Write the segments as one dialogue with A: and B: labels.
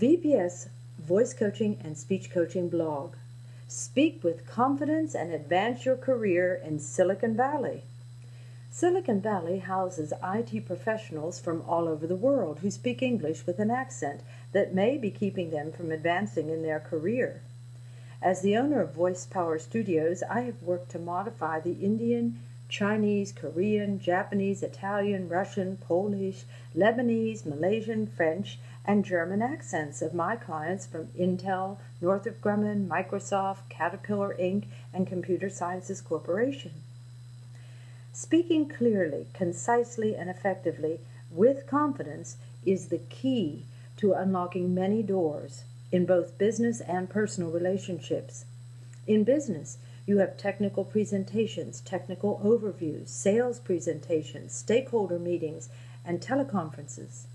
A: VPS Voice Coaching and Speech Coaching blog. Speak with confidence and advance your career in Silicon Valley. Silicon Valley houses IT professionals from all over the world who speak English with an accent that may be keeping them from advancing in their career. As the owner of Voice Power Studios, I have worked to modify the Indian, Chinese, Korean, Japanese, Italian, Russian, Polish, Lebanese, Malaysian, French, and German accents of my clients from Intel, Northrop Grumman, Microsoft, Caterpillar Inc., and Computer Sciences Corporation. Speaking clearly, concisely, and effectively with confidence is the key to unlocking many doors in both business and personal relationships. In business, you have technical presentations, technical overviews, sales presentations, stakeholder meetings, and teleconferences.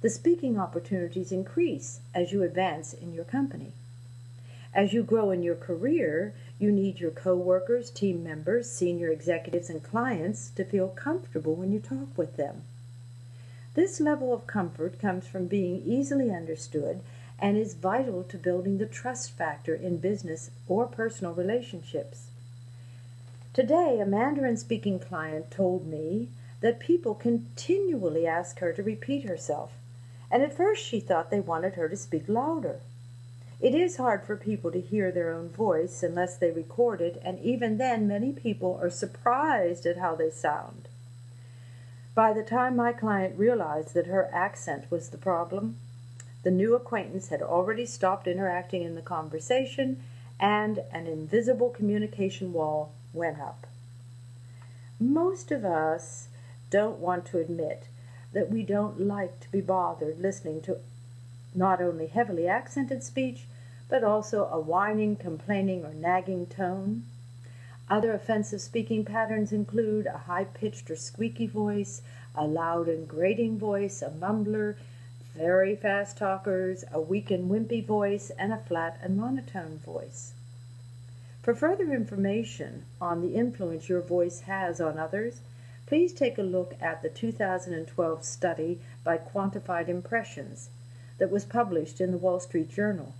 A: The speaking opportunities increase as you advance in your company. As you grow in your career, you need your coworkers, team members, senior executives, and clients to feel comfortable when you talk with them. This level of comfort comes from being easily understood and is vital to building the trust factor in business or personal relationships. Today, a Mandarin speaking client told me that people continually ask her to repeat herself, and at first she thought they wanted her to speak louder. It is hard for people to hear their own voice unless they record it, and even then, many people are surprised at how they sound. By the time my client realized that her accent was the problem, the new acquaintance had already stopped interacting in the conversation, and an invisible communication wall went up. Most of us don't want to admit that we don't like to be bothered listening to not only heavily accented speech, but also a whining, complaining, or nagging tone. Other offensive speaking patterns include a high pitched or squeaky voice, a loud and grating voice, a mumbler, very fast talkers, a weak and wimpy voice, and a flat and monotone voice. For further information on the influence your voice has on others, please take a look at the 2012 study by Quantified Impressions that was published in the Wall Street Journal.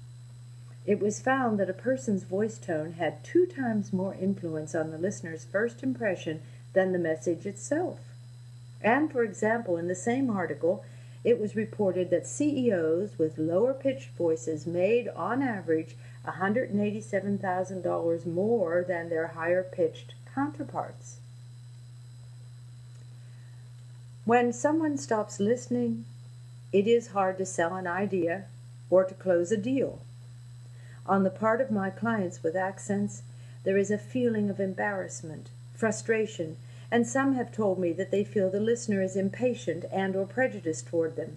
A: It was found that a person's voice tone had two times more influence on the listener's first impression than the message itself. And, for example, in the same article, it was reported that CEOs with lower pitched voices made, on average, $187,000 more than their higher pitched counterparts. When someone stops listening, it is hard to sell an idea or to close a deal. On the part of my clients with accents, there is a feeling of embarrassment, frustration, and some have told me that they feel the listener is impatient and or prejudiced toward them.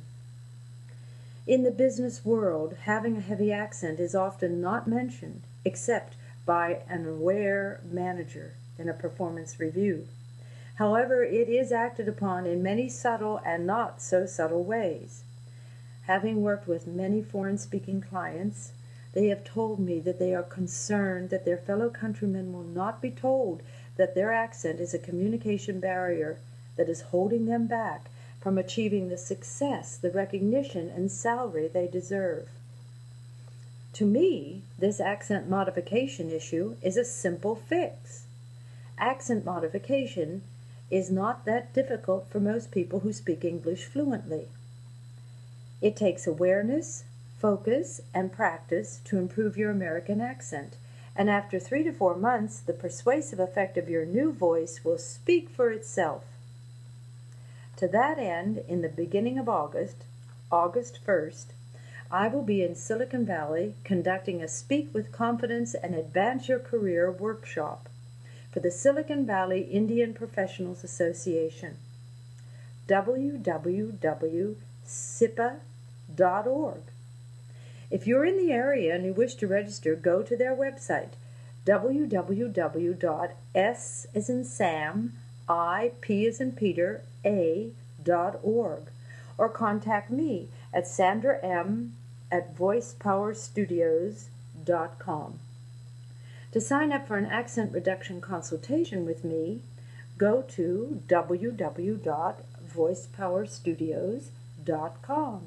A: In the business world, having a heavy accent is often not mentioned except by an aware manager in a performance review. However, it is acted upon in many subtle and not so subtle ways. Having worked with many foreign speaking clients, they have told me that they are concerned that their fellow countrymen will not be told that their accent is a communication barrier that is holding them back from achieving the success, the recognition, and salary they deserve. To me, this accent modification issue is a simple fix. Accent modification is not that difficult for most people who speak English fluently. It takes awareness, focus, and practice to improve your American accent and after three to four months, the persuasive effect of your new voice will speak for itself. To that end, in the beginning of August, August 1st, I will be in Silicon Valley conducting a Speak with Confidence and Advance Your Career workshop for the Silicon Valley Indian Professionals Association. www.sipa.org if you're in the area and you wish to register, go to their website www.s as in Sam, I, P as in Peter, A dot org, or contact me at Sandra M at voicepowerstudios.com. To sign up for an accent reduction consultation with me, go to www.voicepowerstudios.com.